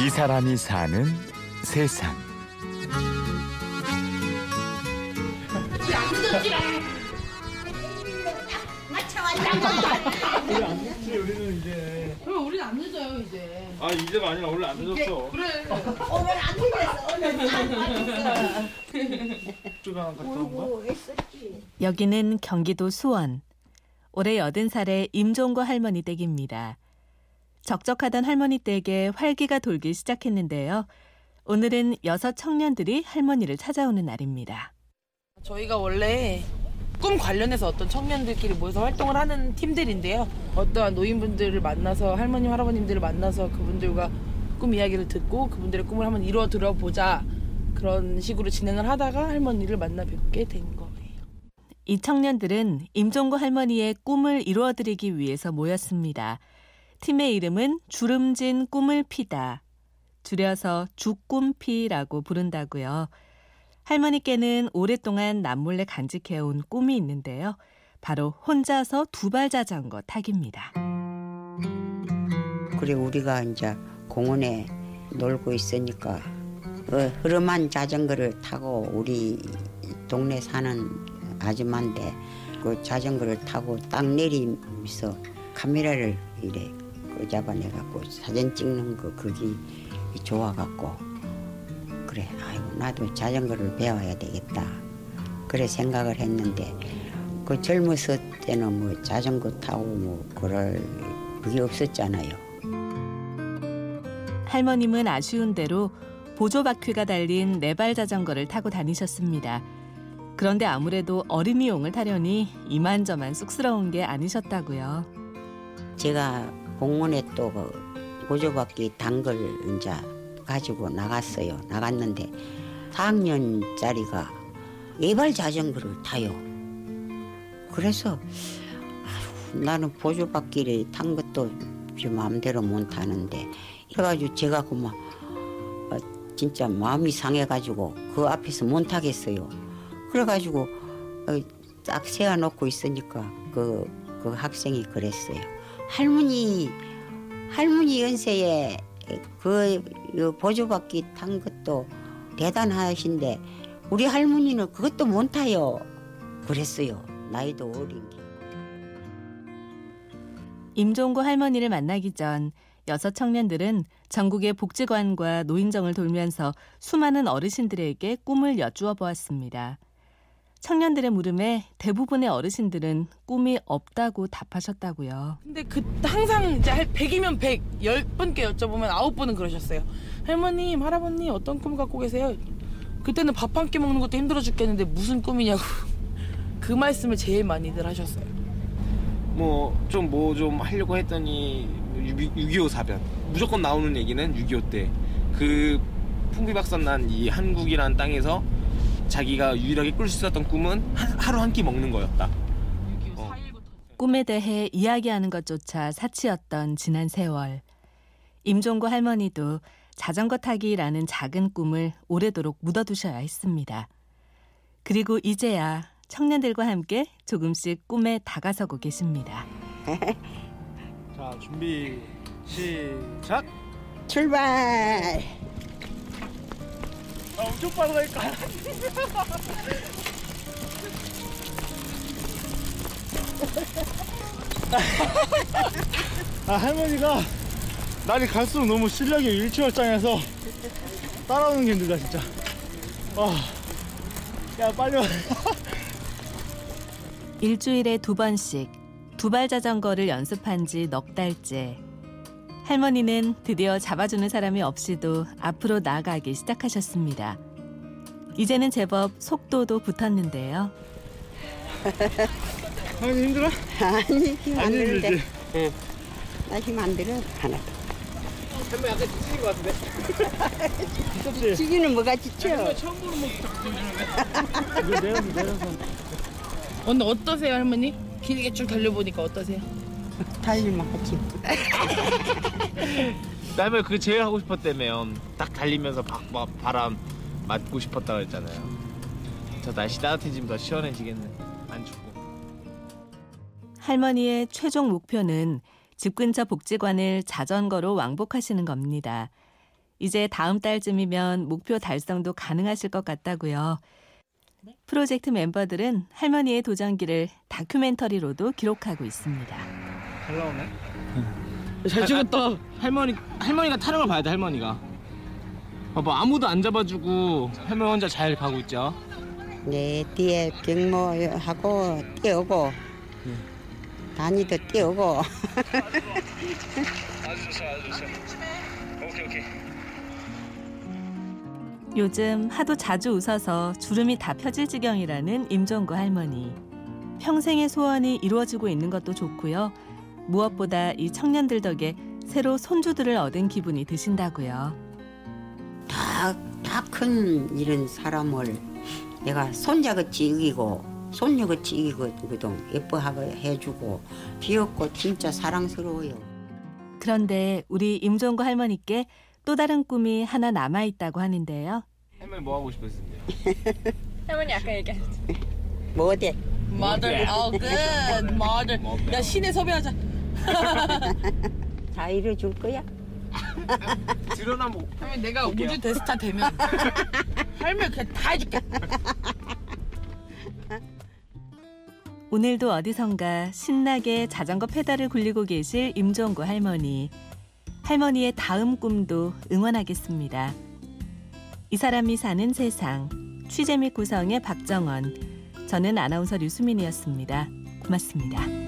이 사람이 사는 세상. 우리 안 늦지 우리는 이제 그럼 우리는 안 늦어요 이제. 아 이제가 아니라 원래 안 늦었어 그래. 오늘 안 들렸어. 오늘 안 주가 갔다 온 거야? 들렸어. 했었지. 여기는 경기도 수원. 올해 80살의 임종구 할머니 댁입니다. 적적하던 할머니 댁에 활기가 돌기 시작했는데요. 오늘은 여섯 청년들이 할머니를 찾아오는 날입니다. 저희가 원래 꿈 관련해서 어떤 청년들끼리 모여서 활동을 하는 팀들인데요. 어떠한 노인분들을 만나서 할머님, 할아버님들을 만나서 그분들과 꿈 이야기를 듣고 그분들의 꿈을 한번 이루어 들어보자. 그런 식으로 진행을 하다가 할머니를 만나 뵙게 된 거예요. 이 청년들은 임종구 할머니의 꿈을 이루어드리기 위해서 모였습니다. 팀의 이름은 주름진 꿈을 피다. 줄여서 주꿈피라고 부른다고요. 할머니께는 오랫동안 남몰래 간직해온 꿈이 있는데요. 바로 혼자서 두발 자전거 타기입니다. 그래 우리가 이제 공원에 놀고 있으니까 그 흐름한 자전거를 타고 우리 동네 사는 아줌마인데 그 자전거를 타고 딱 내리면서 카메라를 이래 그 잡아내갖고 사진 찍는 거 그게 좋아갖고 그래 아이고 나도 자전거를 배워야 되겠다 그래 생각을 했는데 그 젊었을 때는 뭐 자전거 타고 뭐 그럴 그게 없었잖아요. 할머님은 아쉬운 대로 보조 바퀴가 달린 네발 자전거를 타고 다니셨습니다. 그런데 아무래도 어린이용을 타려니 이만저만 쑥스러운 게 아니셨다고요. 제가 공원에 또 그 보조바퀴 단걸 이제 가지고 나갔어요. 나갔는데 4학년짜리가 예발 자전거를 타요. 그래서 아휴, 나는 보조바퀴를 탄 것도 제 마음대로 못 타는데 그래가지고 제가 그만 어, 진짜 마음이 상해가지고 그 앞에서 못 타겠어요. 그래가지고 어, 딱 세워놓고 있으니까 그, 그 학생이 그랬어요. 할머니, 할머니 연세에 그 보조바퀴 탄 것도 대단하신데 우리 할머니는 그것도 못 타요. 그랬어요. 나이도 어린 게. 임종구 할머니를 만나기 전 여섯 청년들은 전국의 복지관과 노인정을 돌면서 수많은 어르신들에게 꿈을 여쭈어 보았습니다. 청년들의 물음에 대부분의 어르신들은 꿈이 없다고 답하셨다고요. 근데 그 항상 이제 할 100이면 100, 10분께 여쭤보면 9분은 그러셨어요. 할머님, 할아버님 어떤 꿈 갖고 계세요? 그때는 밥 한 끼 먹는 것도 힘들어 죽겠는데 무슨 꿈이냐고 그 말씀을 제일 많이들 하셨어요. 뭐 좀 뭐좀 하려고 했더니 6.25 사변 무조건 나오는 얘기는 6.25 때 그 풍비박산 난 이 한국이라는 땅에서 자기가 유일하게 꿀 수 있었던 꿈은 한- 하루 한 끼 먹는 거였다. 어. 꿈에 대해 이야기하는 것조차 사치였던 지난 세월. 임종구 할머니도 자전거 타기라는 작은 꿈을 오래도록 묻어두셔야 했습니다. 그리고 이제야 청년들과 함께 조금씩 꿈에 다가서고 계십니다. 자 준비 시작 출발! 아, 엄청 빠르다니까. 아 할머니가 날이 갈수록 너무 실력이 일취월장해서 따라오는 게 힘들다 진짜. 아야 빨리 와. 일주일에 두 번씩 두발 자전거를 연습한 지 넉 달째. 할머니는 드디어 잡아주는 사람이 없이도 앞으로 나아가기 시작하셨습니다. 이제는 제법 속도도 붙었는데요. 할머니 힘들어? 아니 힘안안 들대. 힘들지? 나힘 안 들어 하나도. 할머니 아까 지친 것 같은데? 미쳤지? 지기는 뭐가 지쳐? 이거 내려서 내려서 오늘 어떠세요, 할머니? 길게 쭉 달려보니까 어떠세요? 달리면 하지. 할머니 그게 제일 하고 싶었다며. 딱 달리면서 바, 바, 바람 맞고 싶었다 그랬잖아요. 저 날씨 따뜻해지면 더 시원해지겠네. 안 춥고. 할머니의 최종 목표는 집 근처 복지관을 자전거로 왕복하시는 겁니다. 이제 다음 달쯤이면 목표 달성도 가능하실 것 같다고요. 프로젝트 멤버들은 할머니의 도전기를 다큐멘터리로도 기록하고 있습니다. 잘 나오네. 잘 찍었다. 할머니 할머니가 타는 걸 봐야 돼 할머니가. 봐봐 아무도 안 잡아주고 할머니 혼자 잘 가고 있죠. 내 뒤에 병모하고 뛰어오고 다니도 뛰어오고 요즘 하도 자주 웃어서 주름이 다 펴질 지경이라는 임종구 할머니. 평생의 소원이 이루어지고 있는 것도 좋고요. 무엇보다 이 청년들 덕에 새로 손주들을 얻은 기분이 드신다고요. 다큰 이런 사람을 내가 손자같이 이기고 손녀같이 이기거든 예뻐하고 해주고 귀엽고 진짜 사랑스러워요. 그런데 우리 임종구 할머니께 또 다른 꿈이 하나 남아 있다고 하는데요. 할머니 뭐 하고 싶으신데요? 할머니 아까 얘기하셨죠. 뭐 어때? Mother, oh good, mother. 야 신에 섭외하자. 다 이뤄줄 거야? 드러나 뭐 할머니 내가 볼게요. 우주 대스타 되면 할머니 그냥 다 해줄게. 오늘도 어디선가 신나게 자전거 페달을 굴리고 계실 임종구 할머니. 할머니의 다음 꿈도 응원하겠습니다. 이 사람이 사는 세상. 취재 및 구성의 박정원. 저는 아나운서 류수민이었습니다. 고맙습니다.